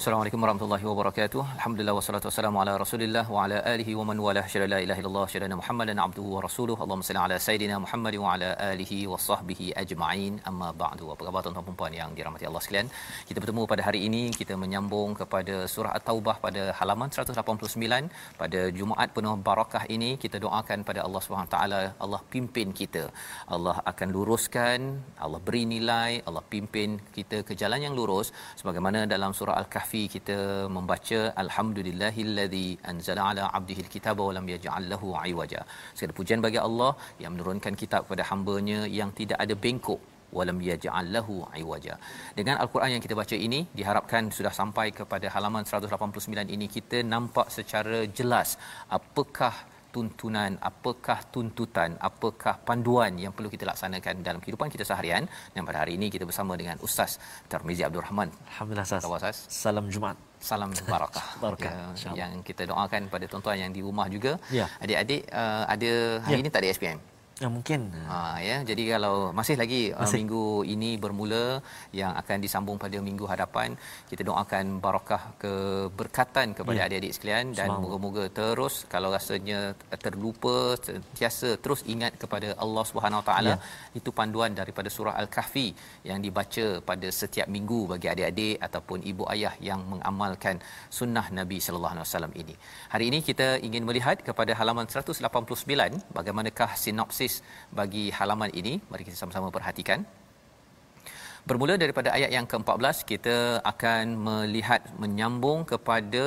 Assalamualaikum warahmatullahi wabarakatuh. Alhamdulillah wassalatu wassalamu ala Rasulillah wa ala alihi wa man wala syada la ilaha illallah syada Muhammadan abduhu wa rasuluhu. Allahumma salli ala sayidina Muhammad wa ala alihi wa sahbihi ajma'in. Amma ba'du. Apa khabar tuan-tuan dan puan yang dirahmati Allah sekalian? Kita bertemu pada hari ini kita menyambung kepada surah At-Taubah pada halaman 189 pada Jumaat penuh barakah ini kita doakan pada Allah Subhanahu taala Allah pimpin kita. Allah akan luruskan, Allah beri nilai, Allah pimpin kita ke jalan yang lurus sebagaimana dalam surah Al-Kahfi kita membaca alhamdulillahillazi anzala ala abdihi alkitaba wa lam yaj'al lahu iwaja. Segala pujian bagi Allah yang menurunkan kitab kepada hamba-Nya yang tidak ada bengkok walam yaj'al lahu iwaja. Dengan al-Quran yang kita baca ini diharapkan sudah sampai kepada halaman 189 ini kita nampak secara jelas apakah tuntunan, apakah tuntutan, apakah panduan yang perlu kita laksanakan dalam kehidupan kita seharian. Dan pada hari ini kita bersama dengan Ustaz Tarmizi Abdul Rahman. Alhamdulillah Ustaz. Ustaz. Salam Jumaat. Salam barakah. Barakah, Ya, yang kita doakan pada tuan-tuan yang di rumah juga. Ya. Adik-adik uh, ada hari Ya. ini tak ada SPM. Ya mungkin. Ha ya jadi kalau masih lagi masih. Masih. Uh, minggu ini bermula yang akan disambung pada minggu hadapan kita doakan barakah keberkatan kepada Ya. adik-adik sekalian dan Semangat. moga-moga terus kalau rasanya terlupa sentiasa terus ingat kepada Allah Subhanahu Wa Taala Ya. itu panduan daripada surah Al-Kahfi yang dibaca pada setiap minggu bagi adik-adik ataupun ibu ayah yang mengamalkan sunnah Nabi sallallahu alaihi wasallam ini. Hari ini kita ingin melihat kepada halaman 189 bagaimanakah sinopsis bagi halaman ini. Mari kita sama-sama perhatikan. Bermula daripada ayat yang ke-14 kita akan melihat menyambung kepada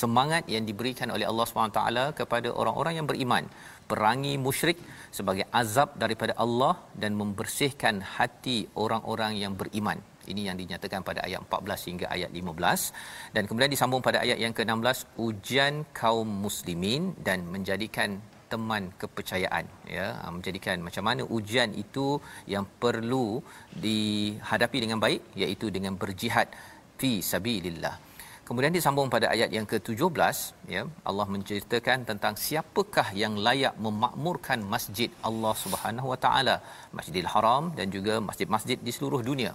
semangat yang diberikan oleh Allah SWT kepada orang-orang yang beriman perangi musyrik sebagai azab daripada Allah dan membersihkan hati orang-orang yang beriman ini yang dinyatakan pada ayat 14 hingga ayat 15 dan kemudian disambung pada ayat yang ke-16 ujian kaum muslimin dan menjadikan teman kepercayaan ya. Menjadikan macam mana ujian itu yang perlu dihadapi dengan baik iaitu dengan berjihad fi sabilillah. Kemudian disambung pada ayat yang ke-17 ya. Allah menceritakan tentang siapakah yang layak memakmurkan masjid Allah Subhanahu Wa Taala Masjidil Haram dan juga masjid-masjid di seluruh dunia.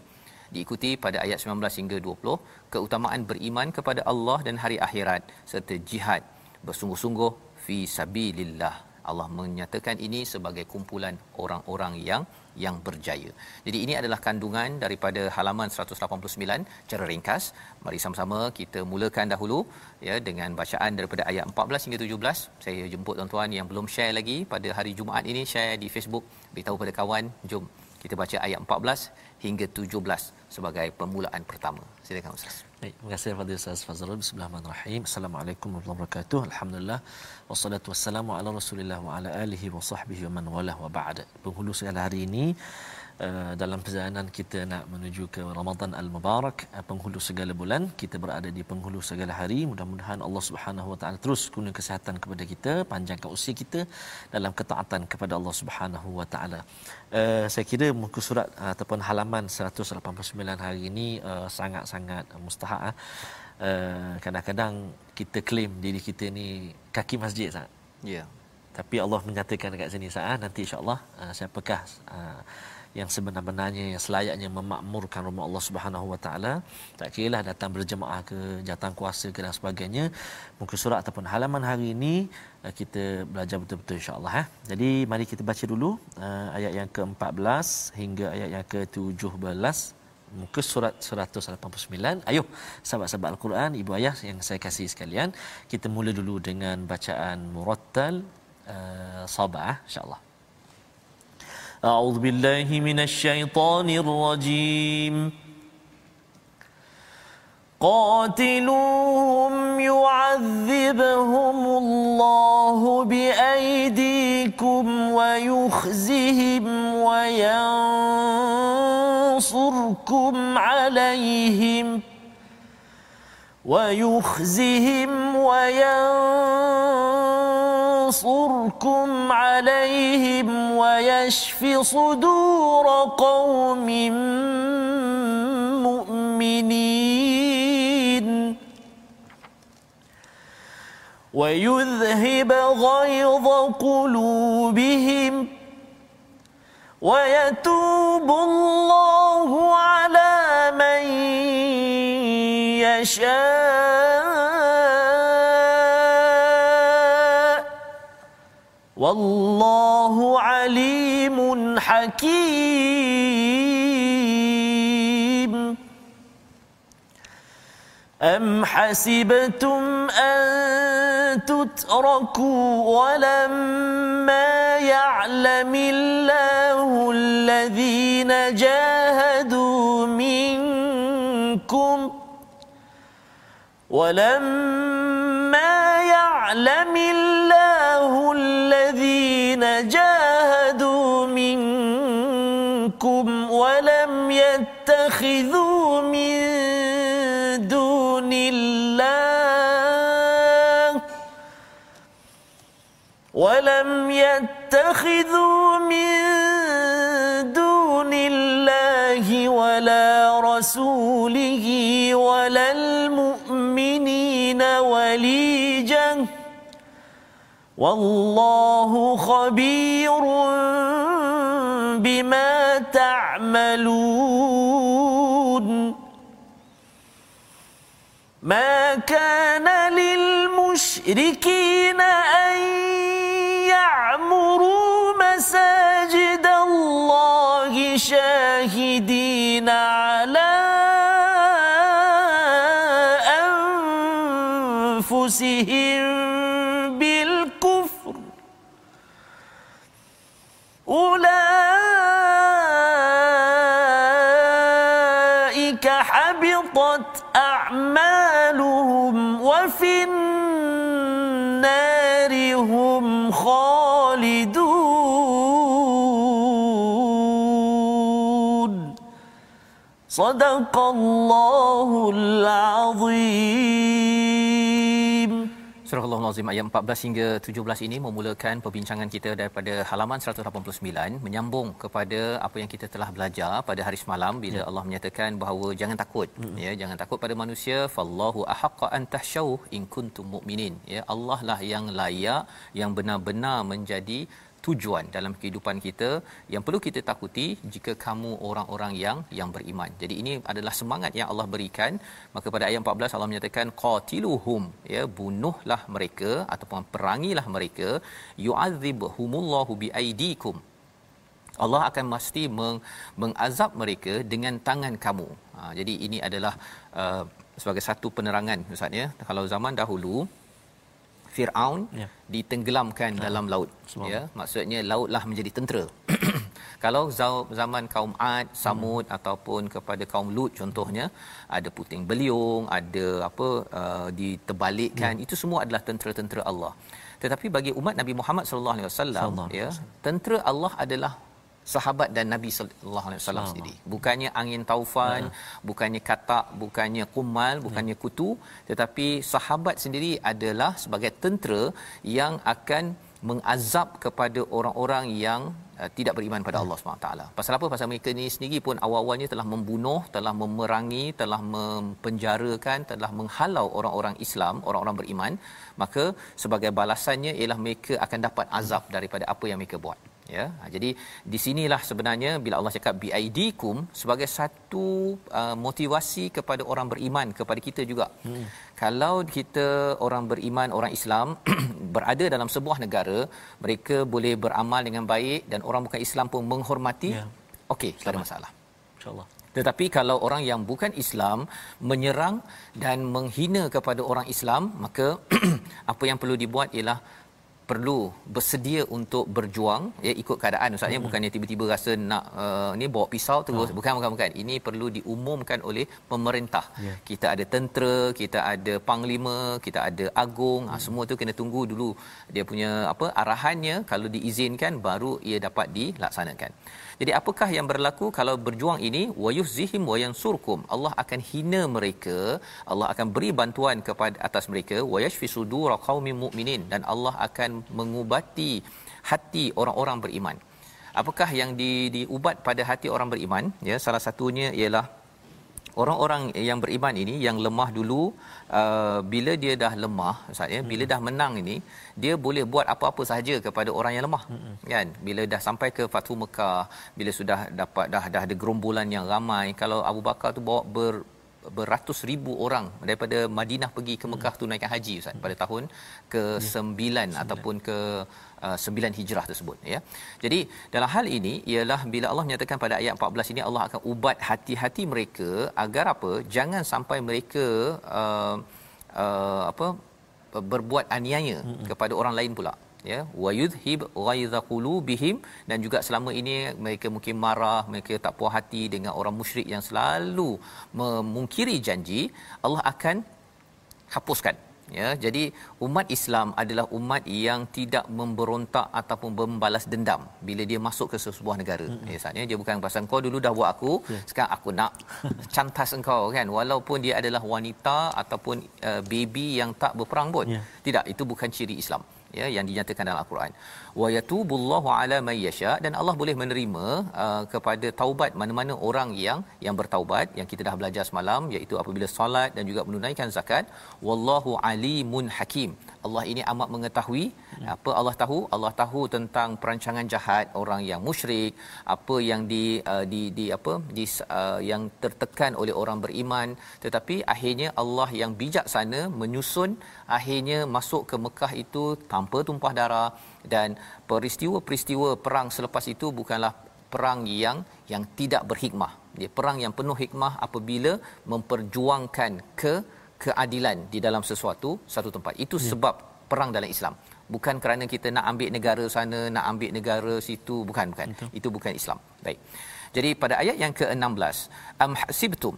Diikuti pada ayat 19 hingga 20 keutamaan beriman kepada Allah dan hari akhirat serta jihad bersungguh-sungguh fi sabilillah Allah menyatakan ini sebagai kumpulan orang-orang yang yang berjaya. Jadi ini adalah kandungan daripada halaman 189 cara ringkas. Mari sama-sama kita mulakan dahulu ya dengan bacaan daripada ayat 14 hingga 17. Saya jemput tuan-tuan yang belum share lagi pada hari Jumaat ini share di Facebook, beritahu pada kawan, jom kita baca ayat 14 hingga 17 sebagai permulaan pertama. Silakan Ustaz. Baik, terima kasih kepada Ustaz Fazrul. Bismillahirrahmanirrahim. Assalamualaikum warahmatullahi wabarakatuh. Alhamdulillah wassalatu wassalamu ala Rasulillah wa ala alihi wa sahbihi wa man walah wa ba'd. Penghulu segala hari ini uh, dalam perjalanan kita nak menuju ke Ramadan al-Mubarak, uh, penghulu segala bulan, kita berada di penghulu segala hari. Mudah-mudahan Allah Subhanahu wa taala terus kurnia kesihatan kepada kita, panjangkan usia kita dalam ketaatan kepada Allah Subhanahu wa taala. Uh, saya kira muka surat uh, ataupun halaman 189 hari ini uh, sangat-sangat mustahak uh. Uh, kadang-kadang kita claim diri kita ni kaki masjid sah. Ya. Tapi Allah menyatakan dekat sini sah nanti insya-Allah uh, siapakah uh, yang sebenar-benarnya yang selayaknya memakmurkan rumah Allah Subhanahu Wa Taala tak kira datang berjemaah ke jawatan kuasa ke dan sebagainya muka surat ataupun halaman hari ini uh, kita belajar betul-betul insya-Allah eh. Jadi mari kita baca dulu uh, ayat yang ke-14 hingga ayat yang ke-17 muka surat 189. Ayuh sahabat-sahabat Al-Quran, ibu ayah yang saya kasih sekalian, kita mula dulu dengan bacaan murattal uh, sabah insya-Allah. أعوذ بالله من الشيطان الرجيم. قاتلوهم يعذبهم الله بأيديكم ويخزهم وينصركم عليهم ويخزهم وينصركم عليهم ويشف صدور قوم مؤمنين. ويذهب غيظ قلوبهم. ويتوب الله على من يشاء. والله عليم حكيم. أم حسبتم أن تتركوا ولما يعلم الله الذين جاهدوا منكم ولما يعلم الله جاهدوا منكم ولم يتخذوا من دون الله ولم يتخذوا من دون الله ولا رسوله ولا المؤمنين وليجا والله خبير بما تعملون. ما كان للمشركين أن أولئك حبطت أعمالهم وفي النار هم خالدون. صدق الله العظيم. Surah Al-Azim ayat 14 hingga 17 ini memulakan perbincangan kita daripada halaman 189 menyambung kepada apa yang kita telah belajar pada hari semalam bila ya. Allah menyatakan bahawa jangan takut mm-hmm. ya jangan takut pada manusia fallahu ahaqqa an tahsyaw in kuntum mu'minin ya Allah lah yang layak yang benar-benar menjadi tujuan dalam kehidupan kita yang perlu kita takuti jika kamu orang-orang yang yang beriman. Jadi ini adalah semangat yang Allah berikan. Maka pada ayat 14 Allah menyatakan qatiluhum ya bunuhlah mereka ataupun perangilah mereka yu'adzibhumullahu biaidikum. Allah akan mesti meng, mengazab mereka dengan tangan kamu. Ha, jadi ini adalah uh, sebagai satu penerangan Ustaz ya. Kalau zaman dahulu Firaun ya. ditenggelamkan ya. dalam laut ya maksudnya lautlah menjadi tentera kalau zaman kaum Ad Samud hmm. ataupun kepada kaum Lut contohnya ada puting beliung ada apa uh, diterbalikkan ya. itu semua adalah tentera-tentera Allah tetapi bagi umat Nabi Muhammad sallallahu alaihi wasallam ya tentera Allah adalah sahabat dan Nabi sallallahu alaihi wasallam sendiri. Bukannya angin taufan, ya. bukannya katak, bukannya kumal, bukannya ya. kutu, tetapi sahabat sendiri adalah sebagai tentera yang akan mengazab kepada orang-orang yang uh, tidak beriman pada Allah SWT. Pasal apa? Pasal mereka ni sendiri pun awal-awalnya telah membunuh, telah memerangi, telah mempenjarakan, telah menghalau orang-orang Islam, orang-orang beriman. Maka sebagai balasannya ialah mereka akan dapat azab daripada apa yang mereka buat ya jadi di sinilah sebenarnya bila Allah cakap biaidikum sebagai satu uh, motivasi kepada orang beriman kepada kita juga hmm. kalau kita orang beriman orang Islam berada dalam sebuah negara mereka boleh beramal dengan baik dan orang bukan Islam pun menghormati ya. okey tak ada masalah insyaallah tetapi kalau orang yang bukan Islam menyerang dan menghina kepada orang Islam maka apa yang perlu dibuat ialah perlu bersedia untuk berjuang ya ikut keadaan ustaz ya hmm. bukannya tiba-tiba rasa nak uh, ni bawa pisau terus oh. bukan bukan bukan ini perlu diumumkan oleh pemerintah yeah. kita ada tentera kita ada panglima kita ada agung hmm. ha, semua tu kena tunggu dulu dia punya apa arahannya kalau diizinkan baru ia dapat dilaksanakan jadi apakah yang berlaku kalau berjuang ini? Wayuhzihim wayansurkum Allah akan hina mereka. Allah akan beri bantuan kepada atas mereka. Wayashfi sudur qaumin mu'minin. Dan Allah akan mengubati hati orang-orang beriman. Apakah yang di diubat pada hati orang beriman? Ya, salah satunya ialah orang-orang yang beriman ini yang lemah dulu uh, bila dia dah lemah ustaz ya bila dah menang ini dia boleh buat apa-apa sahaja kepada orang yang lemah hmm. kan? Bila dah sampai ke Fathu Mekah bila sudah dapat dah dah ada gerombolan yang ramai kalau Abu Bakar tu bawa ber beratus ribu orang daripada Madinah pergi ke Mekah tu naikkan haji ustaz pada tahun ke-9 ya. ataupun ke 9 hijrah tersebut ya. Jadi dalam hal ini ialah bila Allah menyatakan pada ayat 14 ini Allah akan ubat hati-hati mereka agar apa? Jangan sampai mereka uh, uh, apa berbuat aniaya hmm. kepada orang lain pula ya wayudhib ghaidha qulubihim dan juga selama ini mereka mungkin marah mereka tak puas hati dengan orang musyrik yang selalu memungkiri janji Allah akan hapuskan ya jadi umat Islam adalah umat yang tidak memberontak ataupun membalas dendam bila dia masuk ke sebuah negara mm-hmm. misalnya dia bukan pasal kau dulu dah buat aku yeah. sekarang aku nak cantas engkau kan walaupun dia adalah wanita ataupun uh, baby yang tak berperang pun yeah. tidak itu bukan ciri Islam ya yang dinyatakan dalam al-Quran wa yatubullahu ala may yasha dan Allah boleh menerima uh, kepada taubat mana-mana orang yang yang bertaubat yang kita dah belajar semalam iaitu apabila solat dan juga menunaikan zakat wallahu alimun hakim Allah ini amat mengetahui. Apa Allah tahu? Allah tahu tentang perancangan jahat orang yang musyrik apa yang di uh, di di apa di uh, yang tertekan oleh orang beriman. Tetapi akhirnya Allah yang bijaksana menyusun akhirnya masuk ke Mekah itu tanpa tumpah darah. Dan peristiwa-peristiwa perang selepas itu bukanlah perang yang yang tidak berhikmah. Dia perang yang penuh hikmah apabila memperjuangkan ke keadilan di dalam sesuatu satu tempat. Itu ya. sebab perang dalam Islam bukan kerana kita nak ambil negara sana nak ambil negara situ. Bukan bukan. Betul. itu bukan Islam. Baik. Jadi pada ayat yang ke-16 am hasibtum?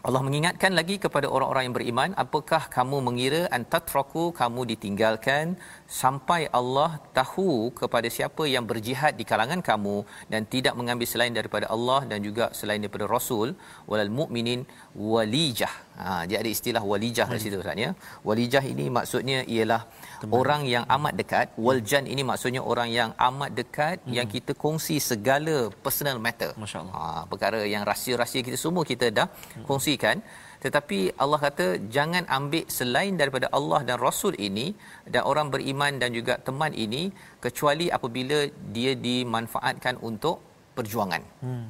Allah mengingatkan lagi kepada orang-orang yang beriman apakah kamu mengira antatraku kamu ditinggalkan sampai Allah tahu kepada siapa yang berjihad di kalangan kamu dan tidak mengambil selain daripada Allah dan juga selain daripada Rasul walal mukminin walijah. Ha dia ada istilah walijah di situ Ustaz ya. Walijah ini maksudnya ialah Teman. orang yang amat dekat. Waljan ini maksudnya orang yang amat dekat hmm. yang kita kongsi segala personal matter. Masya-Allah. Ha perkara yang rahsia-rahsia kita semua kita dah hmm. kongsikan tetapi Allah kata jangan ambil selain daripada Allah dan Rasul ini dan orang beriman dan juga teman ini kecuali apabila dia dimanfaatkan untuk perjuangan. Hmm.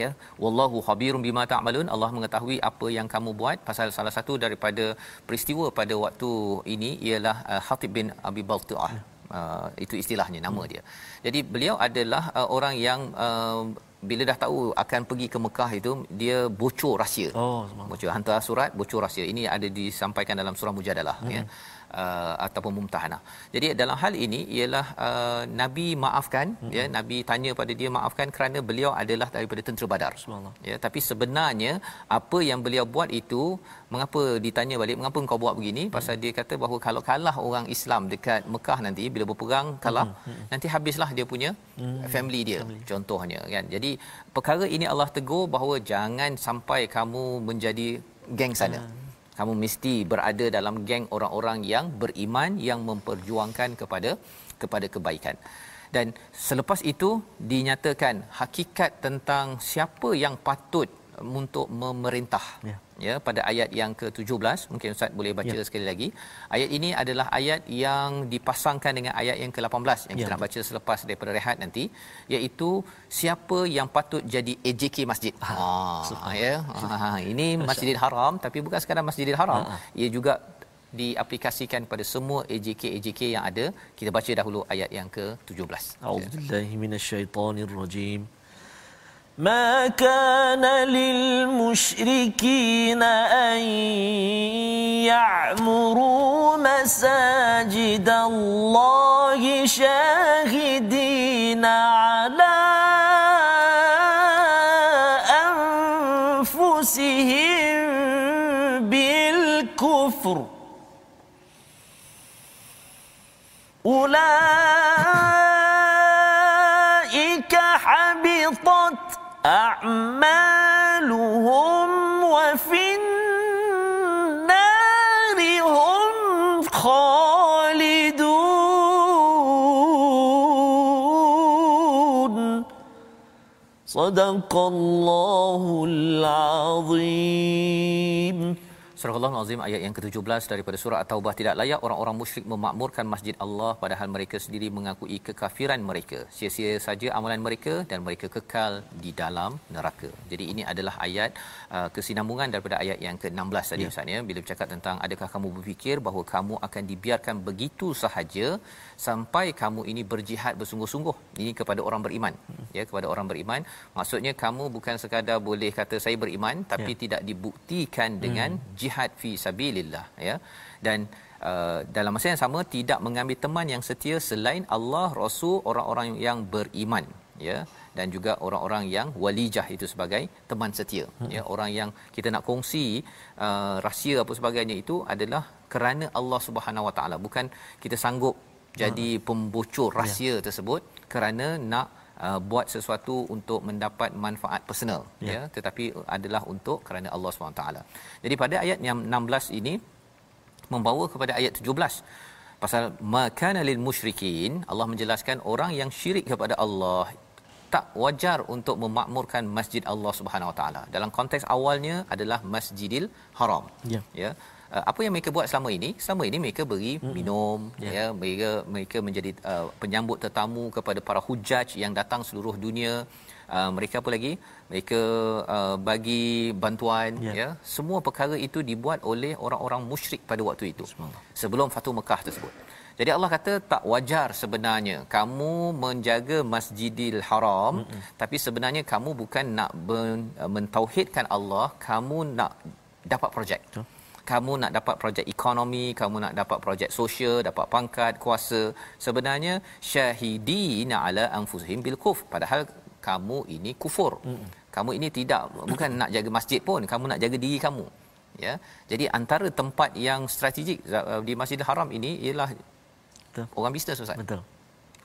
Ya, wallahu khabirum bima ta'malun. Allah mengetahui apa yang kamu buat. Pasal salah satu daripada peristiwa pada waktu ini ialah uh, Hatib bin Abi Baltu'ah. Uh, itu istilahnya nama hmm. dia. Jadi beliau adalah uh, orang yang uh, bila dah tahu akan pergi ke Mekah itu dia bocor rahsia. Oh, bocor hantar surat bocor rahsia. Ini ada disampaikan dalam surah Mujadalah hmm. ya uh, ataupun mumtahanah. Jadi dalam hal ini ialah uh, Nabi maafkan hmm. ya Nabi tanya pada dia maafkan kerana beliau adalah daripada tentera Badar. Ya tapi sebenarnya apa yang beliau buat itu mengapa ditanya balik mengapa engkau buat begini hmm. pasal dia kata bahawa kalau kalah orang Islam dekat Mekah nanti bila berperang kalah hmm. Hmm. nanti habislah dia punya hmm. family dia family. contohnya kan. Jadi perkara ini Allah tegur bahawa jangan sampai kamu menjadi geng sana. Hmm kamu mesti berada dalam geng orang-orang yang beriman yang memperjuangkan kepada kepada kebaikan. Dan selepas itu dinyatakan hakikat tentang siapa yang patut untuk memerintah. Ya. ya pada ayat yang ke-17 mungkin ustaz boleh baca ya. sekali lagi. Ayat ini adalah ayat yang dipasangkan dengan ayat yang ke-18 yang kita ya. nak baca selepas daripada rehat nanti iaitu siapa yang patut jadi AJK masjid. Ha, ha ya. Ha, ini Masjidil Haram tapi bukan sekadar Masjidil Haram. Ha, ha. ia juga diaplikasikan pada semua AJK AJK yang ada. Kita baca dahulu ayat yang ke-17 A'udzubillahi minasyaitonirrajim ما كان للمشركين أن يعمروا مساجد الله شاهدين على أنفسهم بالكفر. أولئك صدق الله العظيم Surah Nazim ayat yang ke-17 daripada surah At-Taubah tidak layak orang-orang musyrik memakmurkan masjid Allah padahal mereka sendiri mengakui kekafiran mereka. Sia-sia saja amalan mereka dan mereka kekal di dalam neraka. Jadi ini adalah ayat uh, kesinambungan daripada ayat yang ke-16 tadi ya. Ustaz ya bila bercakap tentang adakah kamu berfikir bahawa kamu akan dibiarkan begitu sahaja sampai kamu ini berjihad bersungguh-sungguh ini kepada orang beriman hmm. ya kepada orang beriman maksudnya kamu bukan sekadar boleh kata saya beriman tapi ya. tidak dibuktikan dengan hmm. jihad fi sabilillah ya dan uh, dalam masa yang sama tidak mengambil teman yang setia selain Allah Rasul orang-orang yang beriman ya dan juga orang-orang yang walijah itu sebagai teman setia hmm. ya orang yang kita nak kongsi uh, rahsia apa sebagainya itu adalah kerana Allah Subhanahu Wa Taala bukan kita sanggup jadi hmm. pembocor ya. rahsia ya. tersebut kerana nak uh, buat sesuatu untuk mendapat manfaat personal ya. ya tetapi adalah untuk kerana Allah SWT. Jadi pada ayat yang 16 ini membawa kepada ayat 17 pasal makana lil musyrikin Allah menjelaskan orang yang syirik kepada Allah tak wajar untuk memakmurkan masjid Allah Subhanahu Wa Taala. Dalam konteks awalnya adalah Masjidil Haram. Ya. ya uh, apa yang mereka buat selama ini selama ini mereka beri hmm. minum yeah. ya mereka mereka menjadi uh, penyambut tetamu kepada para hujaj yang datang seluruh dunia uh, mereka apa lagi mereka uh, bagi bantuan yeah. ya semua perkara itu dibuat oleh orang-orang musyrik pada waktu itu sebelum Fatu Mekah tersebut jadi Allah kata tak wajar sebenarnya kamu menjaga Masjidil Haram Mm-mm. tapi sebenarnya kamu bukan nak mentauhidkan Allah kamu nak dapat projek. Betul kamu nak dapat projek ekonomi, kamu nak dapat projek sosial, dapat pangkat, kuasa. Sebenarnya syahidina ala anfusihim bil kuf. Padahal kamu ini kufur. Mm-mm. Kamu ini tidak bukan nak jaga masjid pun, kamu nak jaga diri kamu. Ya. Jadi antara tempat yang strategik di Masjidil Haram ini ialah Betul. orang bisnes Ustaz. Betul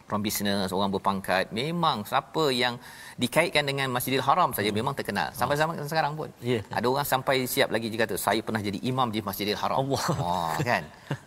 orang bisnes, orang berpangkat, memang siapa yang dikaitkan dengan Masjidil Haram saja hmm. memang terkenal. Sampai zaman hmm. sekarang pun. Yeah. Ada orang sampai siap lagi dia kata saya pernah jadi imam di Masjidil Haram. Allah. Oh, kan.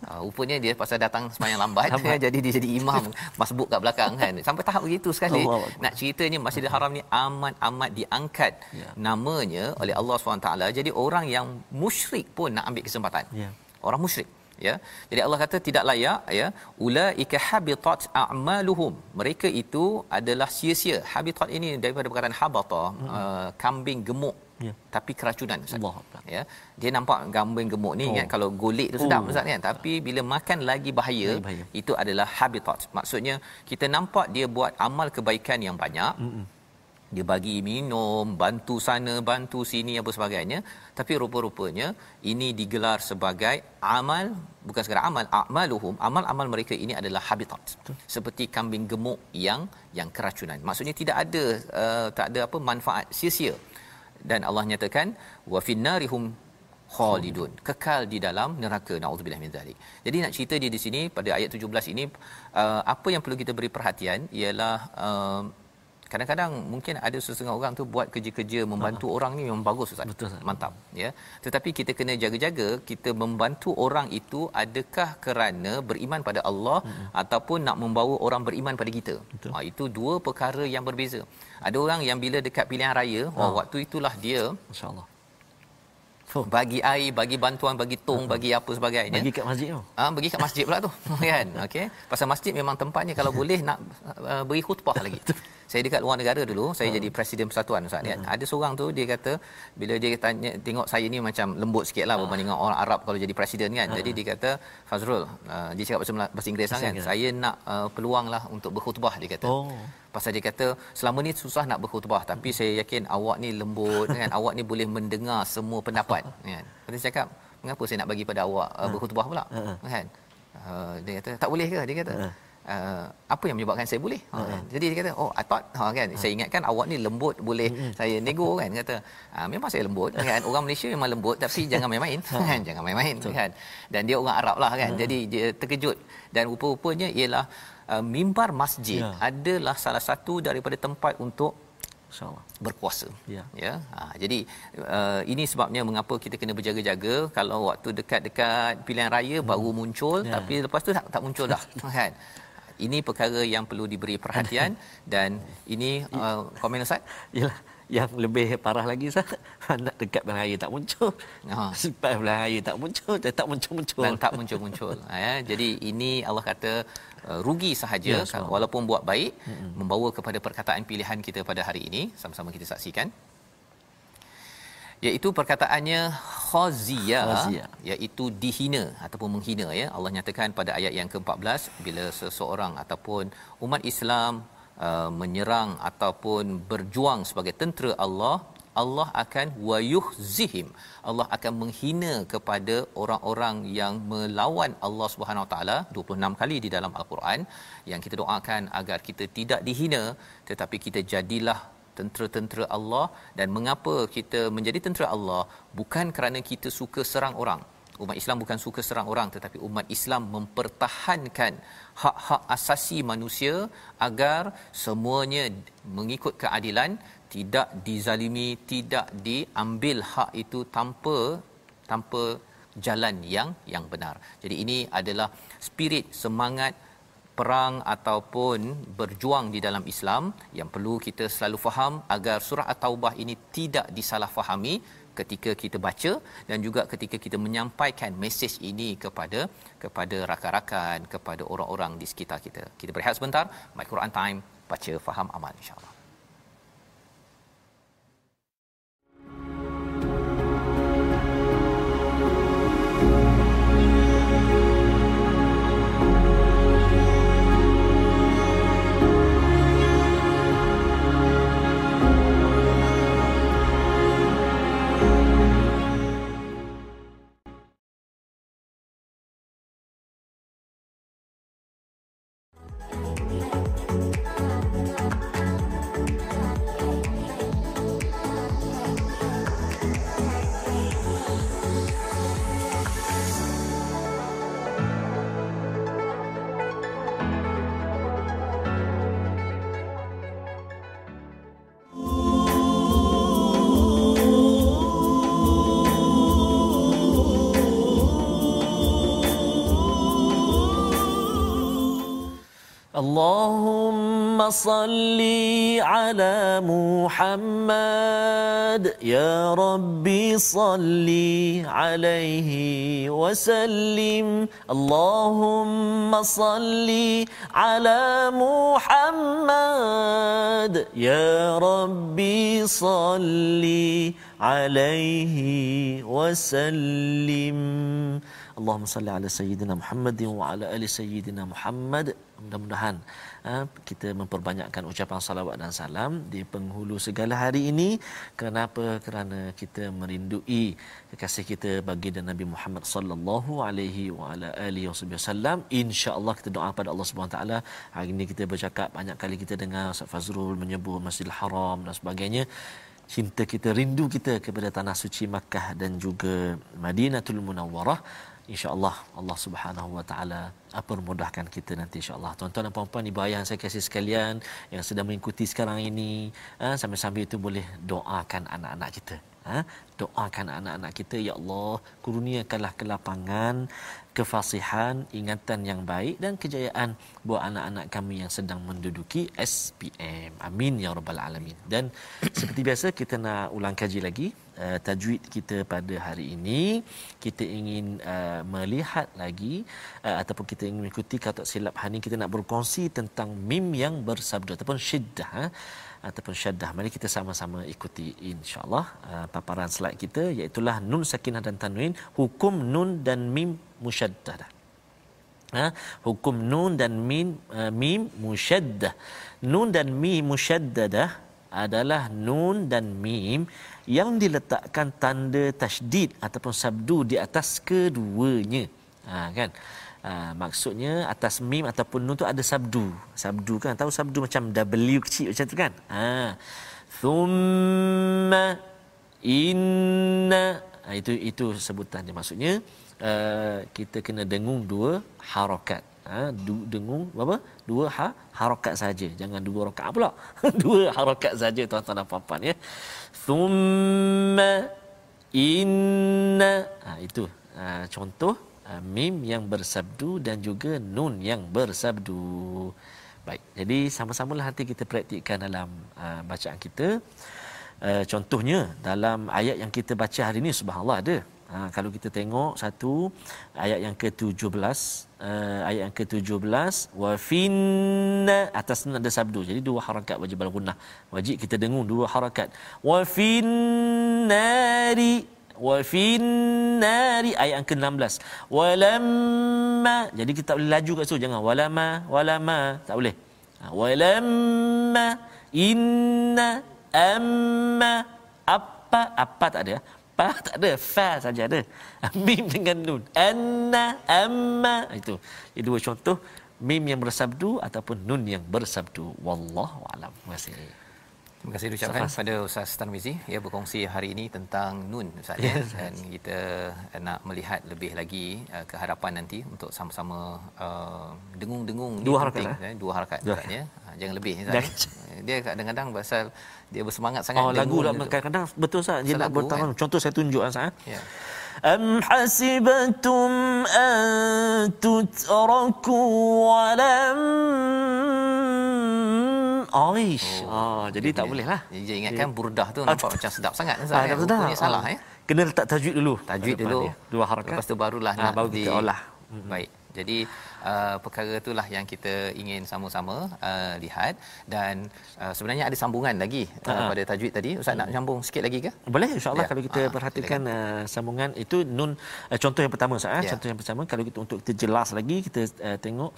Uh, rupanya dia pasal datang semayang lambat, lambat. jadi dia jadi imam masbuk kat belakang kan. Sampai tahap begitu sekali. Allah. Nak ceritanya Masjidil Haram ni amat-amat diangkat yeah. namanya oleh Allah SWT. Jadi orang yang musyrik pun nak ambil kesempatan. Yeah. Orang musyrik ya. Jadi Allah kata tidak layak ya. Ulaika habitat a'maluhum. Mereka itu adalah sia-sia. Habitat ini daripada perkataan habata hmm. uh, kambing gemuk ya. tapi keracunan Allah ya. Dia nampak kambing gemuk ni oh. kan kalau golek tu sedap oh. Ustaz kan tapi bila makan lagi bahaya, lagi bahaya. itu adalah habitat. Maksudnya kita nampak dia buat amal kebaikan yang banyak hmm dia bagi minum, bantu sana, bantu sini apa sebagainya, tapi rupa-rupanya ini digelar sebagai amal, bukan sekadar amal, amaluhum, amal-amal mereka ini adalah habitat. Betul. Seperti kambing gemuk yang yang keracunan. Maksudnya tidak ada uh, tak ada apa manfaat sia-sia. Dan Allah nyatakan wa finnarihum khalidun kekal di dalam neraka naudzubillah min zalik. Jadi nak cerita dia di sini pada ayat 17 ini uh, apa yang perlu kita beri perhatian ialah uh, kadang-kadang mungkin ada sesetengah orang tu buat kerja-kerja membantu uh orang ni memang bagus ustaz. Betul ustaz. mantap ya. Tetapi kita kena jaga-jaga kita membantu orang itu adakah kerana beriman pada Allah uh ataupun nak membawa orang beriman pada kita. Ha, itu dua perkara yang berbeza. Ada orang yang bila dekat pilihan raya uh. oh waktu itulah dia insyaallah Oh. bagi air bagi bantuan bagi tong bagi apa sebagainya Bagi kat masjid tu. Ah pergi kat masjid pula tu kan okey pasal masjid memang tempatnya kalau boleh nak uh, beri khutbah lagi saya dekat luar negara dulu saya Hmm. jadi presiden persatuan ustaz kan ada seorang tu dia kata bila dia tanya tengok saya ni macam lembut sikit Ah. lah berbanding dengan orang Arab kalau jadi presiden kan jadi dia kata Fazrul uh, dia cakap bahasa, Mela- bahasa Inggeris lah kan Inggeris. saya nak uh, peluang lah untuk berkhutbah dia kata Oh. Pasal dia kata selama ni susah nak berkhutbah tapi saya yakin awak ni lembut kan? Awak ni boleh mendengar semua pendapat kan? Dia cakap mengapa saya nak bagi pada awak uh, berkhutbah pula? Kan? Uh, dia kata tak boleh ke? Dia kata. Uh, apa yang menyebabkan saya boleh? Ha, kan? jadi dia kata oh I thought ha, kan? Saya ingatkan awak ni lembut boleh saya nego kan? Kata ah, memang saya lembut kan? Orang Malaysia memang lembut tapi jangan main-main kan? Jangan main-main kan? Dan dia orang Arab lah kan? Jadi dia terkejut. Dan rupa-rupanya ialah uh, mimbar masjid Ya. adalah salah satu daripada tempat untuk InsyaAllah. berkuasa. Ya. Ya. Ha, jadi uh, ini sebabnya mengapa kita kena berjaga-jaga kalau waktu dekat-dekat pilihan raya hmm. baru muncul Ya. tapi lepas tu tak, tak muncul dah kan. Ini perkara yang perlu diberi perhatian dan ini uh, komen Ustaz. Yalah, yang lebih parah lagi sah nak dekat bulan raya tak muncul. Ha. Selepas bulan raya tak muncul, tetap muncul-muncul. dan tak muncul-muncul ha, ya jadi ini Allah kata uh, rugi sahaja Ya, insyaAllah. walaupun buat baik mm-hmm. membawa kepada perkataan pilihan kita pada hari ini sama-sama kita saksikan iaitu perkataannya Khazia. iaitu dihina ataupun menghina ya Allah nyatakan pada ayat yang ke-14 bila seseorang ataupun umat Islam uh, menyerang ataupun berjuang sebagai tentera Allah Allah akan wayuhzihim. Allah akan menghina kepada orang-orang yang melawan Allah Subhanahu Taala 26 kali di dalam al-Quran. Yang kita doakan agar kita tidak dihina tetapi kita jadilah tentera-tentera Allah. Dan mengapa kita menjadi tentera Allah? Bukan kerana kita suka serang orang. Umat Islam bukan suka serang orang tetapi umat Islam mempertahankan hak-hak asasi manusia agar semuanya mengikut keadilan tidak dizalimi tidak diambil hak itu tanpa tanpa jalan yang yang benar. Jadi ini adalah spirit semangat perang ataupun berjuang di dalam Islam yang perlu kita selalu faham agar surah at-taubah ini tidak disalahfahami ketika kita baca dan juga ketika kita menyampaikan mesej ini kepada kepada rakan-rakan kepada orang-orang di sekitar kita. Kita berehat sebentar. My Quran Time baca faham amal insya-Allah. اللهم صل على محمد. يا ربي صل عليه وسلم. اللهم صل على محمد. يا ربي صل عليه وسلم. اللهم صل على سيدنا محمد وعلى آل سيدنا محمد. Mudah-mudahan ha, kita memperbanyakkan ucapan salawat dan salam di penghulu segala hari ini. Kenapa? Kerana kita merindui kekasih kita baginda Nabi Muhammad sallallahu alaihi wa ala alihi wasallam. Kita doa pada Allah Subhanahu taala. Hari ini kita bercakap banyak kali kita dengar Ustaz Fazrul menyebut Masjidil Haram dan sebagainya cinta kita rindu kita kepada tanah suci Makkah dan juga Madinatul Munawwarah insyaallah Allah Subhanahu wa taala permudahkan kita nanti insyaallah tuan-tuan dan puan-puan ibu ayah saya kasih sekalian yang sedang mengikuti sekarang ini ha, sambil-sambil itu boleh doakan anak-anak kita ha? doakan anak-anak kita ya Allah kurniakanlah kelapangan kefasihan ingatan yang baik dan kejayaan buat anak-anak kami yang sedang menduduki SPM amin ya rabbal alamin dan seperti biasa kita nak ulang kaji lagi uh, tajwid kita pada hari ini kita ingin uh, melihat lagi uh, ataupun kita ingin mengikuti kata silap hari ini kita nak berkongsi tentang mim yang bersabda ataupun syiddah ha? Ataupun syaddah. Mari kita sama-sama ikuti insya-Allah uh, paparan slide kita iaitu nun sakinah dan tanwin, hukum nun dan mim musyaddadah. Ha? hukum nun dan mim uh, mim musyaddah. Nun dan mim musyaddadah adalah nun dan mim yang diletakkan tanda tasydid ataupun sabdu di atas keduanya. Ha kan? Ha, maksudnya atas mim ataupun nun tu ada sabdu. Sabdu kan tahu sabdu macam W kecil macam tu kan? Ha. Thumma inna ha, itu itu sebutan dia maksudnya uh, kita kena dengung dua harakat. Ha, du, dengung apa? Dua ha, harakat saja. Jangan dua rakaat pula. dua harakat saja tuan-tuan dan puan-puan ya. Thumma inna ha, itu ha, contoh mim yang bersabdu dan juga nun yang bersabdu. Baik. Jadi sama-samalah nanti kita praktikkan dalam uh, bacaan kita. Uh, contohnya dalam ayat yang kita baca hari ini subhanallah ada. Ha, kalau kita tengok satu ayat yang ke-17 uh, ayat yang ke-17 wa finna atas nun ada sabdu jadi dua harakat wajib al-gunnah wajib kita dengung dua harakat wa finnari wa finnari ayat yang ke-16. Walamma jadi kita tak boleh laju kat situ. Jangan walama walama. Tak boleh. Ha, walamma inna amma apa apa tak ada. Pa tak ada fa saja ada. Mim dengan nun. Anna amma. Itu. Itu dua contoh. Mim yang bersabdu ataupun nun yang bersabdu. Wallahu alam. Kasih Terima kasih ucapkan Safas. pada Ustaz Tarmizi ya berkongsi hari ini tentang nun Ustaz ya yes. dan kita nak melihat lebih lagi uh, ke hadapan nanti untuk sama-sama uh, dengung-dengung dua harakat penting, eh? dua harakat dua. ya uh, jangan lebih Ustaz ya. dia kadang-kadang pasal dia bersemangat sangat oh, lagu lah kadang-kadang betul Ustaz dia nak bertarung kan? contoh saya tunjuk Ustaz ya أم حسبتم أن تتركوا ولم Aish. Oh, ah, jadi tak boleh lah. Jadi ingatkan burdah tu nampak macam sedap sangat. Ah, ya, sedap. Ini salah ya. Kena letak tajwid dulu. Tajwid dulu. Dua harakat. Lepas tu barulah ah, nak baru kita olah. Baik. Jadi uh, perkara itulah yang kita ingin sama-sama uh, lihat dan uh, sebenarnya ada sambungan lagi uh, pada tajwid tadi. Ustaz nak sambung sikit lagi ke? Boleh insya-Allah ya. kalau kita uh, perhatikan uh, sambungan itu nun uh, contoh yang pertama Ustaz ya. contoh yang pertama kalau kita untuk kita jelas lagi kita uh, tengok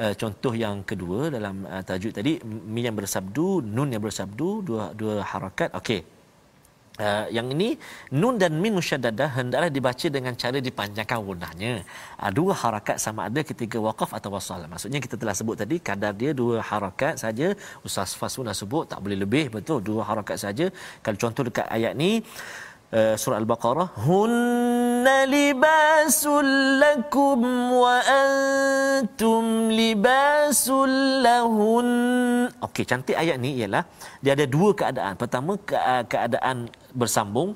uh, contoh yang kedua dalam uh, tajwid tadi mi yang bersabdu nun yang bersabdu dua dua harakat okey Uh, yang ini nun dan min musyaddadah hendaklah dibaca dengan cara dipanjangkan gunahnya. Uh, dua harakat sama ada ketika waqaf atau wasal. Maksudnya kita telah sebut tadi kadar dia dua harakat saja. Ustaz Fasun dah sebut tak boleh lebih betul dua harakat saja. Kalau contoh dekat ayat ni uh, surah al-Baqarah libasul lakum wa antum libasul lahun. Okey cantik ayat ni ialah dia ada dua keadaan. Pertama keadaan bersambung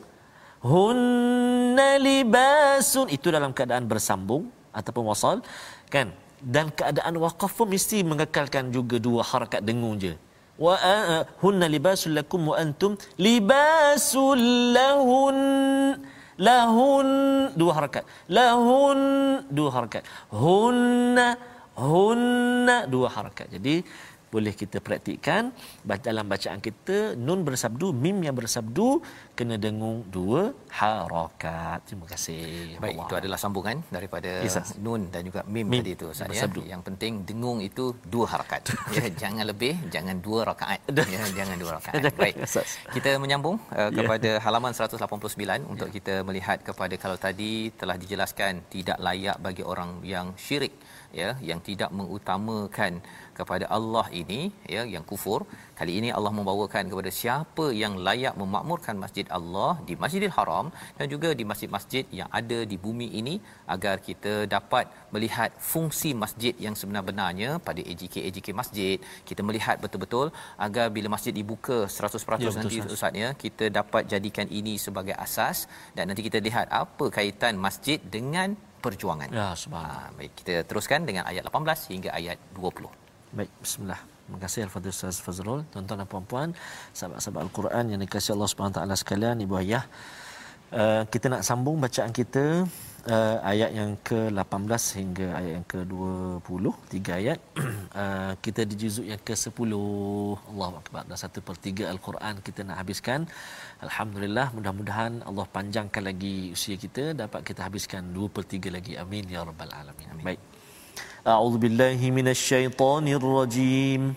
hunna libasun itu dalam keadaan bersambung ataupun wasal kan dan keadaan waqaf pun mesti mengekalkan juga dua harakat dengung je wa uh, hunna libasul lakum wa antum libasul lahun lahun dua harakat. Lahun dua harakat. Hunna hunna dua harakat. Jadi boleh kita praktikkan. Dalam bacaan kita nun bersabdu mim yang bersabdu kena dengung dua harakat. Terima kasih. Baik Allah. itu adalah sambungan daripada yes, nun dan juga mim, mim tadi itu Ustaz ya. yang penting dengung itu dua harakat. Ya jangan lebih jangan dua rakaat. Ya jangan dua rakaat. Baik. Kita menyambung uh, kepada yeah. halaman 189 untuk yeah. kita melihat kepada kalau tadi telah dijelaskan tidak layak bagi orang yang syirik ya yang tidak mengutamakan kepada Allah ini ya yang kufur. Kali ini Allah membawakan kepada siapa yang layak memakmurkan masjid Allah di Masjidil Haram dan juga di masjid-masjid yang ada di bumi ini agar kita dapat melihat fungsi masjid yang sebenar-benarnya pada AJK AJK masjid. Kita melihat betul-betul agar bila masjid dibuka 100% ya, nanti betul, ustaz ya kita dapat jadikan ini sebagai asas dan nanti kita lihat apa kaitan masjid dengan perjuangan. Ya, subhanallah. Ha, baik, kita teruskan dengan ayat 18 hingga ayat 20. Baik, bismillah. Terima kasih Al-Fadhil Ustaz Fazrul, tuan-tuan dan puan-puan, sahabat-sahabat Al-Quran yang dikasihi Allah Subhanahu taala sekalian, ibu ayah. Uh, kita nak sambung bacaan kita uh, ayat yang ke-18 hingga ayat yang ke-20 tiga ayat. Uh, kita di juzuk yang ke-10 Allahu akbar. Dah 1 per 3 al-Quran kita nak habiskan. Alhamdulillah mudah-mudahan Allah panjangkan lagi usia kita. Dapat kita habiskan 2 per 3 lagi. Amin ya rabbal alamin. Amin. baik. A'udzu billahi minasyaitonir rajim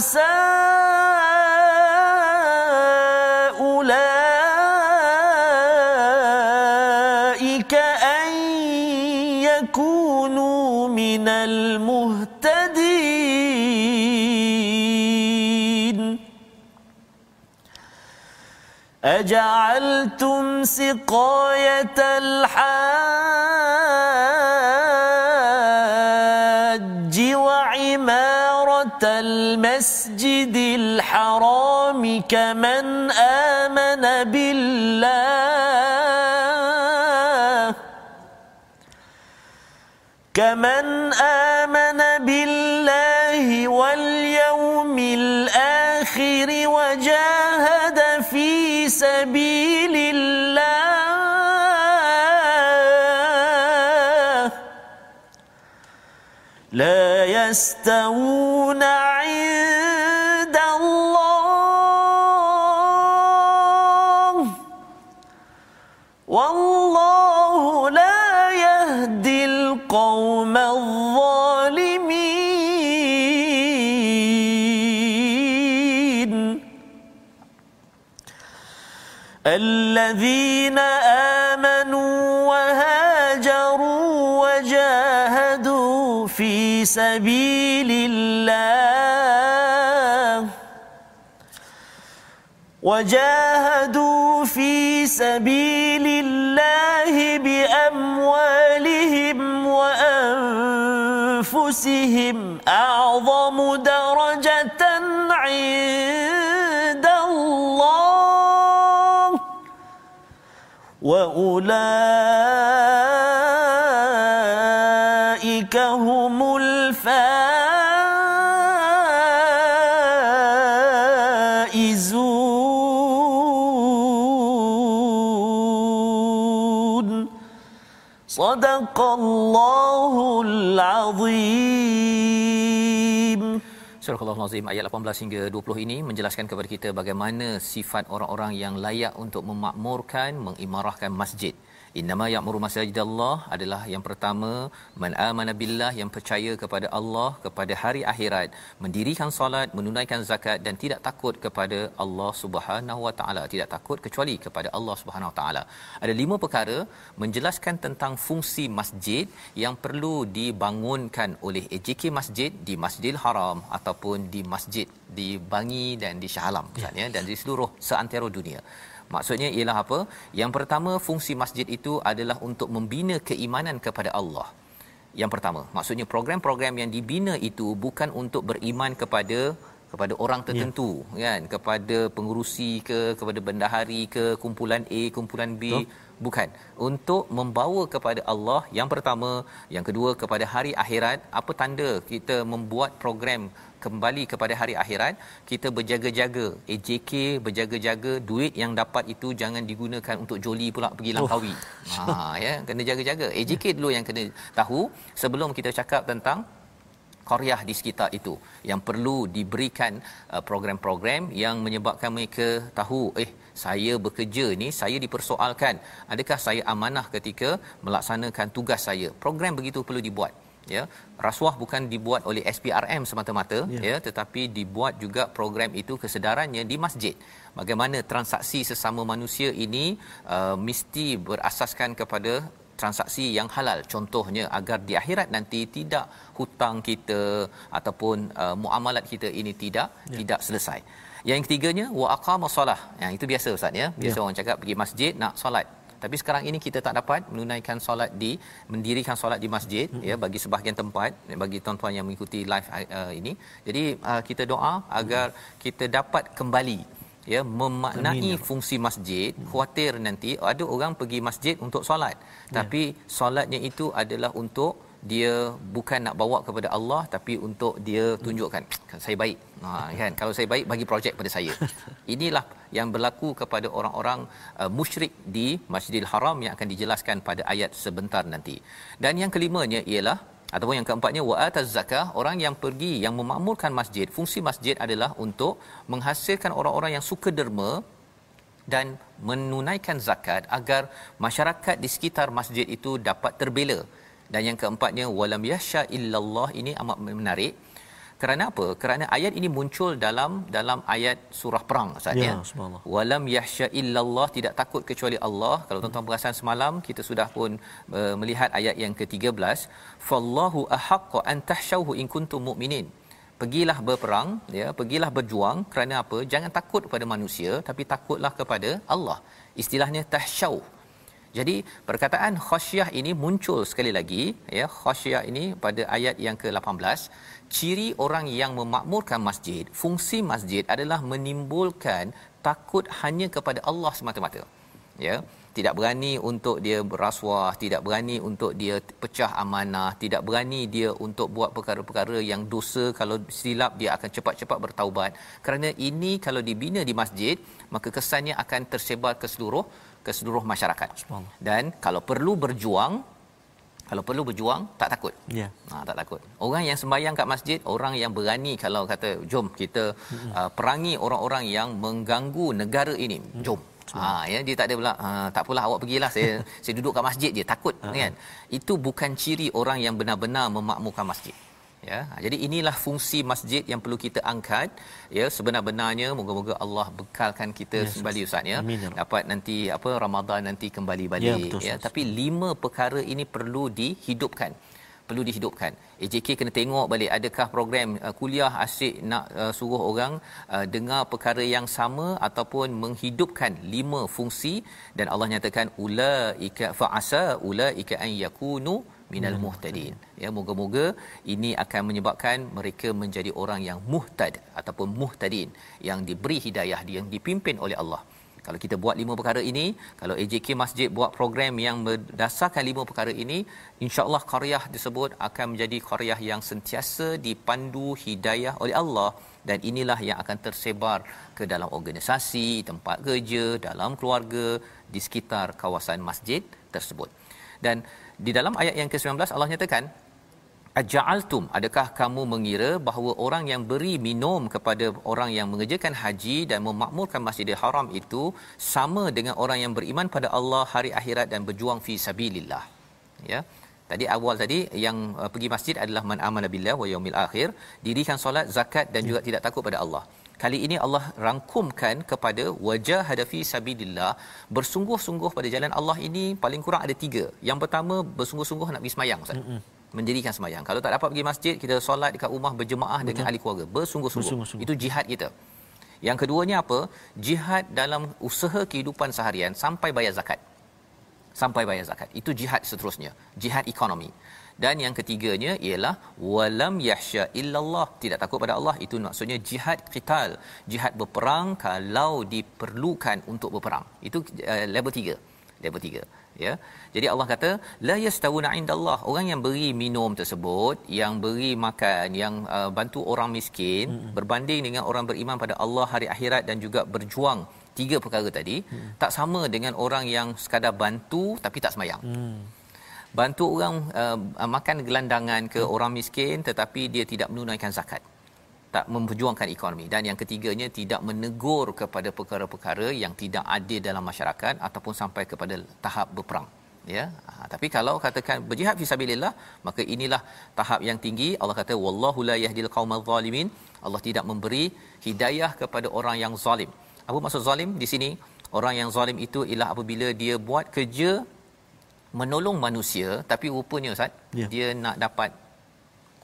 فعسى أولئك أن يكونوا من المهتدين أجعلتم سقاية الحاج المسجد الحرام كمن آمن بالله. كمن آمن بالله واليوم الآخر وجاهد في سبيل الله. لا يستوون في سبيل الله. وجاهدوا في سبيل الله بأموالهم وأنفسهم. أعظم درجة عند الله. وأولئك العظيم Surah Al-Azim ayat 18 hingga 20 ini menjelaskan kepada kita bagaimana sifat orang-orang yang layak untuk memakmurkan, mengimarahkan masjid. Innama ya'muru masajidallah adalah yang pertama man amana billah yang percaya kepada Allah kepada hari akhirat mendirikan solat menunaikan zakat dan tidak takut kepada Allah Subhanahu wa taala. Tidak takut kecuali kepada Allah Subhanahu wa taala. Ada lima perkara menjelaskan tentang fungsi masjid yang perlu dibangunkan oleh AJK Masjid di Masjidil Haram ataupun di masjid di Bangi dan di Shah Alam misalnya dan di seluruh seantero dunia Maksudnya ialah apa? Yang pertama fungsi masjid itu adalah untuk membina keimanan kepada Allah. Yang pertama, maksudnya program-program yang dibina itu bukan untuk beriman kepada kepada orang tertentu ya. kan? Kepada pengurusi ke kepada bendahari ke kumpulan A kumpulan B. Betul. bukan. Untuk membawa kepada Allah yang pertama. Yang kedua kepada hari akhirat. Apa tanda kita membuat program kembali kepada hari akhirat? Kita berjaga-jaga. AJK berjaga-jaga. Duit yang dapat itu jangan digunakan untuk joli pula pergi Langkawi. Oh. Ha ya. Kena jaga-jaga. AJK dulu yang kena tahu. Sebelum kita cakap tentang qaryah di sekitar itu yang perlu diberikan uh, program-program yang menyebabkan mereka tahu eh saya bekerja ni saya dipersoalkan. Adakah saya amanah ketika melaksanakan tugas saya? Program begitu perlu dibuat ya. Rasuah bukan dibuat oleh SPRM semata-mata ya. ya tetapi dibuat juga program itu kesedarannya di masjid. Bagaimana transaksi sesama manusia ini uh, mesti berasaskan kepada transaksi yang halal contohnya agar di akhirat nanti tidak hutang kita ataupun uh, muamalat kita ini tidak ya. tidak selesai yang ketiganya wa aqama solah yang itu biasa ustaz ya biasa ya. orang cakap pergi masjid nak solat tapi sekarang ini kita tak dapat menunaikan solat di mendirikan solat di masjid hmm. ya bagi sebahagian tempat bagi tuan-tuan yang mengikuti live uh, ini jadi uh, kita doa agar hmm. kita dapat kembali ya memaknai Amin. Ya fungsi masjid hmm. khuatir nanti ada orang pergi masjid untuk solat ya. tapi solatnya itu adalah untuk dia bukan nak bawa kepada Allah tapi untuk dia tunjukkan saya baik ha kan kalau saya baik bagi projek pada saya inilah yang berlaku kepada orang-orang uh, musyrik di Masjidil Haram yang akan dijelaskan pada ayat sebentar nanti dan yang kelimanya ialah ataupun yang keempatnya wa'ataz zakah orang yang pergi yang memakmurkan masjid. Fungsi masjid adalah untuk menghasilkan orang-orang yang suka derma dan menunaikan zakat agar masyarakat di sekitar masjid itu dapat terbela. Dan yang keempatnya walam yasha illallah ini amat menarik kerana apa? Kerana ayat ini muncul dalam dalam ayat surah perang saatnya ya subhanallah. Walam yahsha illallah tidak takut kecuali Allah. Kalau tuan-tuan perasan semalam kita sudah pun uh, melihat ayat yang ke-13. Fallahu ahaqqa an tahshauhu in kuntum mu'minin. Pergilah berperang ya pergilah berjuang. Kerana apa? Jangan takut kepada manusia tapi takutlah kepada Allah. Istilahnya tahshau. Jadi perkataan khasyah ini muncul sekali lagi ya. Khasyah ini pada ayat yang ke-18 ciri orang yang memakmurkan masjid fungsi masjid adalah menimbulkan takut hanya kepada Allah semata-mata. Ya tidak berani untuk dia berasuah tidak berani untuk dia pecah amanah tidak berani dia untuk buat perkara-perkara yang dosa. Kalau silap dia akan cepat-cepat bertaubat. Kerana ini kalau dibina di masjid maka kesannya akan tersebar ke seluruh ke seluruh masyarakat. Dan kalau perlu berjuang, kalau perlu berjuang tak takut. Ya. Yeah. Ha tak takut. Orang yang sembahyang kat masjid, orang yang berani kalau kata jom kita mm-hmm. uh, perangi orang-orang yang mengganggu negara ini. Mm-hmm. Jom. Ha ya dia tak ada pula uh, tak apalah awak pergilah saya saya duduk kat masjid je takut uh-huh. kan. Itu bukan ciri orang yang benar-benar memakmurkan masjid ya. Ha, jadi inilah fungsi masjid yang perlu kita angkat ya. Sebenar-benarnya moga-moga Allah bekalkan kita ya, kembali ustaz ya, ya dapat nanti apa Ramadan nanti kembali balik ya, betul, ya. Tapi lima perkara ini perlu dihidupkan perlu dihidupkan. AJK kena tengok balik adakah program uh, kuliah asyik nak uh, suruh orang uh, dengar perkara yang sama ataupun menghidupkan lima fungsi. Dan Allah nyatakan ulaika fa'asa ulaika an yakunu minal muhtadin. Ya moga-moga ini akan menyebabkan mereka menjadi orang yang muhtad ataupun muhtadin yang diberi hidayah yang dipimpin oleh Allah. Kalau kita buat lima perkara ini kalau AJK Masjid buat program yang berdasarkan lima perkara ini insya-Allah qaryah tersebut akan menjadi qaryah yang sentiasa dipandu hidayah oleh Allah. Dan inilah yang akan tersebar ke dalam organisasi, tempat kerja, dalam keluarga di sekitar kawasan masjid tersebut. Dan di dalam ayat yang ke-19 Allah nyatakan aja'altum adakah kamu mengira bahawa orang yang beri minum kepada orang yang mengerjakan haji dan memakmurkan Masjidil Haram itu sama dengan orang yang beriman pada Allah hari akhirat dan berjuang fi sabilillah? Ya. Tadi awal tadi yang uh, pergi masjid adalah man amana billah wa yaumil akhir dirikan solat zakat dan juga tidak takut pada Allah kali ini Allah rangkumkan kepada wajah hadafi sabilillah bersungguh-sungguh pada jalan Allah ini paling kurang ada tiga. Yang pertama bersungguh-sungguh nak pergi sembahyang ustaz. Mm-hmm. mendirikan sembahyang kalau tak dapat pergi masjid kita solat dekat rumah berjemaah Betul. dengan ahli keluarga. Bersungguh-sungguh. bersungguh-sungguh. Itu jihad kita. Yang keduanya apa? Jihad dalam usaha kehidupan seharian sampai bayar zakat. Sampai bayar zakat. Itu jihad seterusnya. Jihad ekonomi dan yang ketiganya ialah walam yahsya illallah. Tidak takut pada Allah. Itu maksudnya jihad qital. Jihad berperang kalau diperlukan untuk berperang. Itu uh, level 3 level 3 ya. Jadi Allah kata la yastawuna indallah. Orang yang beri minum tersebut yang beri makan yang uh, bantu orang miskin hmm. berbanding dengan orang beriman pada Allah hari akhirat dan juga berjuang tiga perkara tadi hmm. tak sama dengan orang yang sekadar bantu tapi tak semayang. Hmm bantu orang uh, makan gelandangan ke hmm. orang miskin tetapi dia tidak menunaikan zakat. Tak memperjuangkan ekonomi. Dan yang ketiganya tidak menegur kepada perkara-perkara yang tidak adil dalam masyarakat ataupun sampai kepada tahap berperang. Ya? Ha, tapi kalau katakan berjihad fi sabilillah maka inilah tahap yang tinggi. Allah kata wallahu la yahdil qaumal zalimin. Allah tidak memberi hidayah kepada orang yang zalim. Apa maksud zalim? Di sini orang yang zalim itu ialah apabila dia buat kerja menolong manusia tapi rupanya ustaz ya. dia nak dapat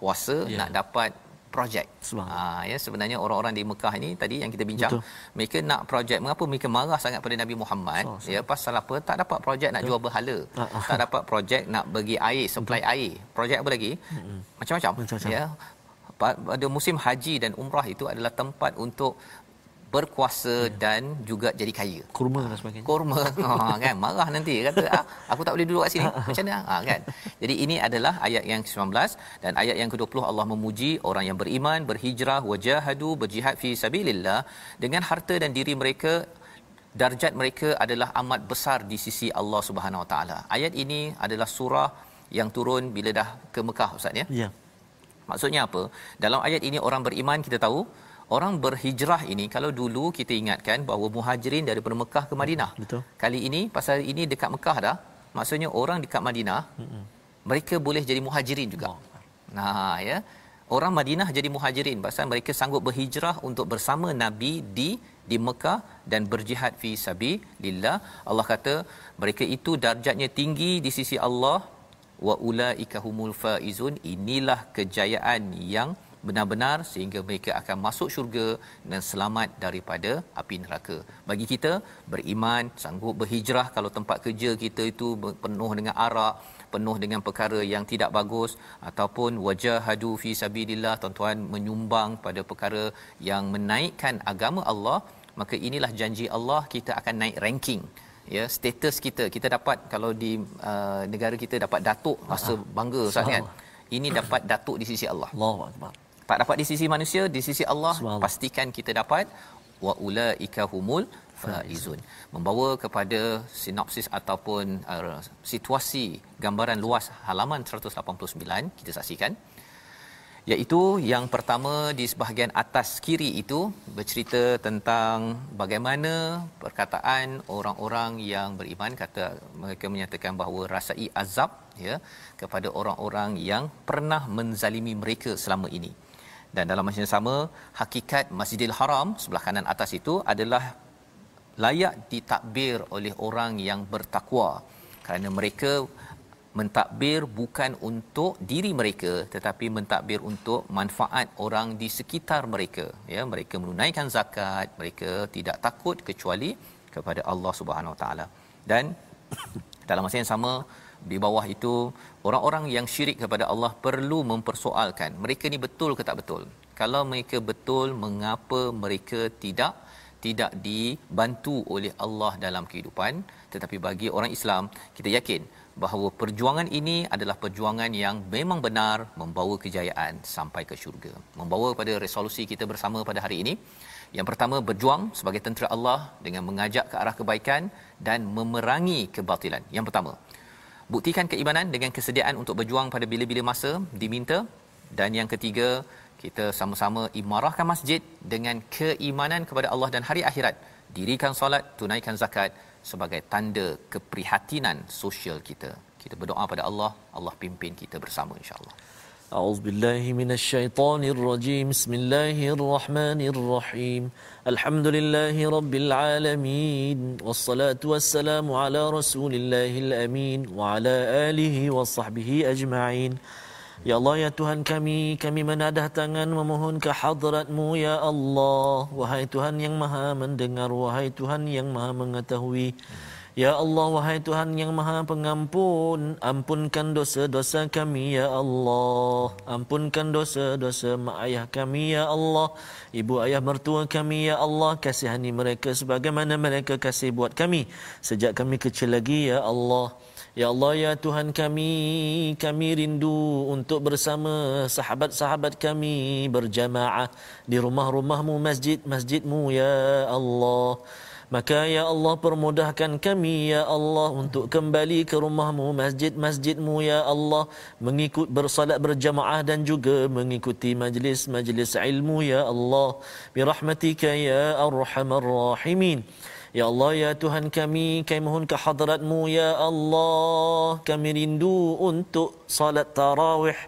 kuasa ya. nak dapat projek. Ha ya sebenarnya orang-orang di Mekah ini tadi yang kita bincang Betul. mereka nak projek mengapa mereka marah sangat pada Nabi Muhammad so, so. ya pasal apa tak dapat projek nak Betul. jual berhala. Uh-huh. Tak dapat projek nak bagi air supply Betul. air. Projek apa lagi? Macam-macam. Macam-macam. Ya pada musim haji dan umrah itu adalah tempat untuk berkuasa ya. dan juga jadi kaya. Kurma dan sebagainya. Kurma. Ha kan marah nanti kata ah, aku tak boleh duduk kat sini. Macam mana? Ha kan. Jadi ini adalah ayat yang ke-19 dan ayat yang ke-20 Allah memuji orang yang beriman, berhijrah, wajahadu, berjihad fi sabilillah dengan harta dan diri mereka darjat mereka adalah amat besar di sisi Allah Subhanahu Wa Taala. Ayat ini adalah surah yang turun bila dah ke Mekah Ustaz ya. Ya. Maksudnya apa? Dalam ayat ini orang beriman kita tahu orang berhijrah ini kalau dulu kita ingatkan bahawa muhajirin daripada Mekah ke Madinah. Betul. Kali ini pasal ini dekat Mekah dah, maksudnya orang dekat Madinah mm-hmm. mereka boleh jadi muhajirin juga. Oh. Nah, ya. Orang Madinah jadi muhajirin pasal mereka sanggup berhijrah untuk bersama Nabi di di Mekah dan berjihad fi sabilillah. Allah kata mereka itu darjatnya tinggi di sisi Allah wa ulaika humul faizun. Inilah kejayaan yang benar-benar sehingga mereka akan masuk syurga dan selamat daripada api neraka. Bagi kita beriman, sanggup berhijrah kalau tempat kerja kita itu penuh dengan arak, penuh dengan perkara yang tidak bagus ataupun wajahadu fi sabilillah tuan-tuan menyumbang pada perkara yang menaikkan agama Allah, maka inilah janji Allah kita akan naik ranking ya status kita. Kita dapat kalau di uh, negara kita dapat datuk rasa bangga ustaz kan ini dapat datuk di sisi Allah. Allahu akbar tak dapat di sisi manusia di sisi Allah pastikan kita dapat. Wa ulaika humul faizun. Membawa kepada sinopsis ataupun uh, situasi gambaran luas halaman 189 kita saksikan. Iaitu yang pertama di sebahagian atas kiri itu bercerita tentang bagaimana perkataan orang-orang yang beriman. Kata mereka menyatakan bahawa rasai azab ya kepada orang-orang yang pernah menzalimi mereka selama ini dan dalam masa yang sama hakikat Masjidil Haram sebelah kanan atas itu adalah layak ditakbir oleh orang yang bertakwa. Kerana mereka mentakbir bukan untuk diri mereka tetapi mentakbir untuk manfaat orang di sekitar mereka. Ya mereka menunaikan zakat mereka tidak takut kecuali kepada Allah Subhanahu Taala. Dan dalam masa yang sama di bawah itu orang-orang yang syirik kepada Allah perlu mempersoalkan mereka ni betul ke tak betul? Kalau mereka betul mengapa mereka tidak tidak dibantu oleh Allah dalam kehidupan? Tetapi bagi orang Islam kita yakin bahawa perjuangan ini adalah perjuangan yang memang benar membawa kejayaan sampai ke syurga. Membawa pada resolusi kita bersama pada hari ini. Yang pertama berjuang sebagai tentera Allah dengan mengajak ke arah kebaikan dan memerangi kebatilan. Yang pertama buktikan keimanan dengan kesediaan untuk berjuang pada bila-bila masa diminta. Dan yang ketiga kita sama-sama imarahkan masjid dengan keimanan kepada Allah dan hari akhirat. Dirikan solat tunaikan zakat sebagai tanda keprihatinan sosial kita. Kita berdoa pada Allah Allah pimpin kita bersama insyaallah أعوذ بالله من الشيطان الرجيم بسم الله الرحمن الرحيم الحمد لله رب العالمين والصلاة والسلام على رسول الله الأمين وعلى آله وصحبه أجمعين Ya Allah, ya Tuhan kami, kami menadah tangan memohon ke hadratmu, Ya Allah. Wahai Tuhan yang maha mendengar, wahai Tuhan yang maha mengetahui. Ya Allah, wahai Tuhan yang maha pengampun, ampunkan dosa-dosa kami, Ya Allah. Ampunkan dosa-dosa mak ayah kami, Ya Allah. Ibu ayah mertua kami, Ya Allah. Kasihani mereka sebagaimana mereka kasih buat kami. Sejak kami kecil lagi, Ya Allah. Ya Allah ya Tuhan kami kami rindu untuk bersama sahabat-sahabat kami berjamaah di rumah-rumahmu masjid-masjidmu ya Allah. Maka ya Allah permudahkan kami ya Allah untuk kembali ke rumahmu masjid-masjidmu ya Allah. Mengikut bersalat berjamaah dan juga mengikuti majlis-majlis ilmu ya Allah. Birahmatika ya arhamar rahimin Ya Allah ya Tuhan kami kami mohon ke hadratmu ya Allah. Kami rindu untuk salat tarawih.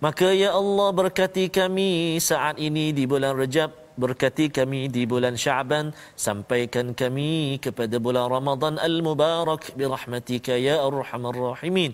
Maka ya Allah berkati kami. Saat ini di bulan Rejab berkati kami di bulan Syaban. Sampaikan kami kepada bulan Ramadan al-mubarak bi rahmatika ya arhamar rahimin.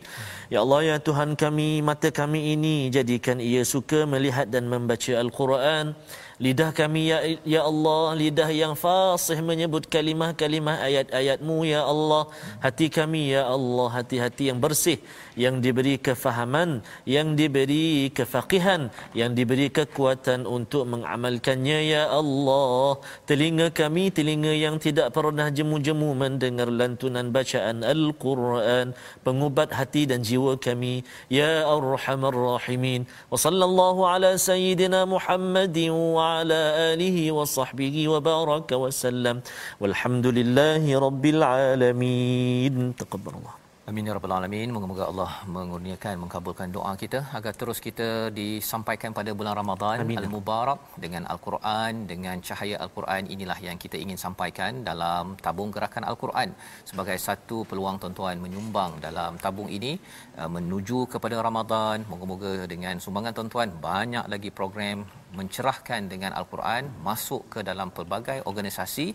Ya Allah ya Tuhan kami mata kami ini jadikan ia suka melihat dan membaca al-Quran lidah kami ya ya Allah lidah yang fasih menyebut kalimah-kalimah ayat-ayatmu ya Allah. Hati kami ya Allah hati-hati yang bersih yang diberi kefahaman yang diberi kefaqihan yang diberi kekuatan untuk mengamalkannya ya Allah. Telinga kami telinga yang tidak pernah jemu-jemu mendengar lantunan bacaan al-Quran pengubat hati dan jiwa kami ya arhamar rahimin. Wa sallallahu ala sayyidina Muhammadin wa وعلى آله وصحبه وبارك وسلم والحمد لله رب العالمين تقبل الله Amin ya rabbal alamin. Moga-moga Allah mengurniakan mengabulkan doa kita agar terus kita disampaikan pada bulan Ramadan Amin. al-mubarak dengan al-Quran dengan cahaya al-Quran inilah yang kita ingin sampaikan dalam tabung gerakan al-Quran sebagai satu peluang tuan-tuan menyumbang dalam tabung ini uh, menuju kepada Ramadan. Moga-moga dengan sumbangan tuan-tuan banyak lagi program mencerahkan dengan al-Quran masuk ke dalam pelbagai organisasi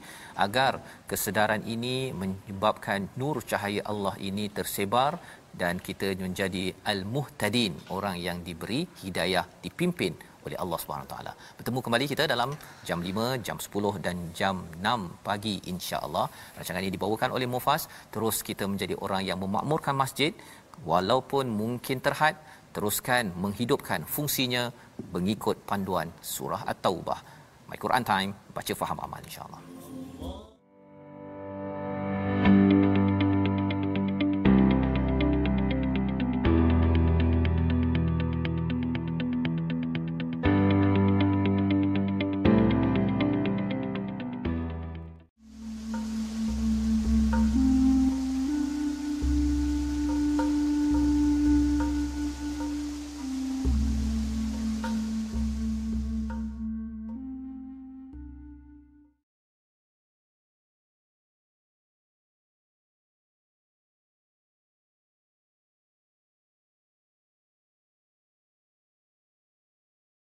agar kesedaran ini menyebabkan nur cahaya Allah ini tersebar dan kita menjadi al-muhtadin orang yang diberi hidayah dipimpin oleh Allah Subhanahu taala. Bertemu kembali kita dalam jam 5, jam 10 dan jam 6 pagi insya-Allah. Rancangan ini dibawakan oleh Mufas. Terus kita menjadi orang yang memakmurkan masjid walaupun mungkin terhad teruskan menghidupkan fungsinya mengikut panduan surah at-taubah. My Quran Time baca faham amal insya-Allah.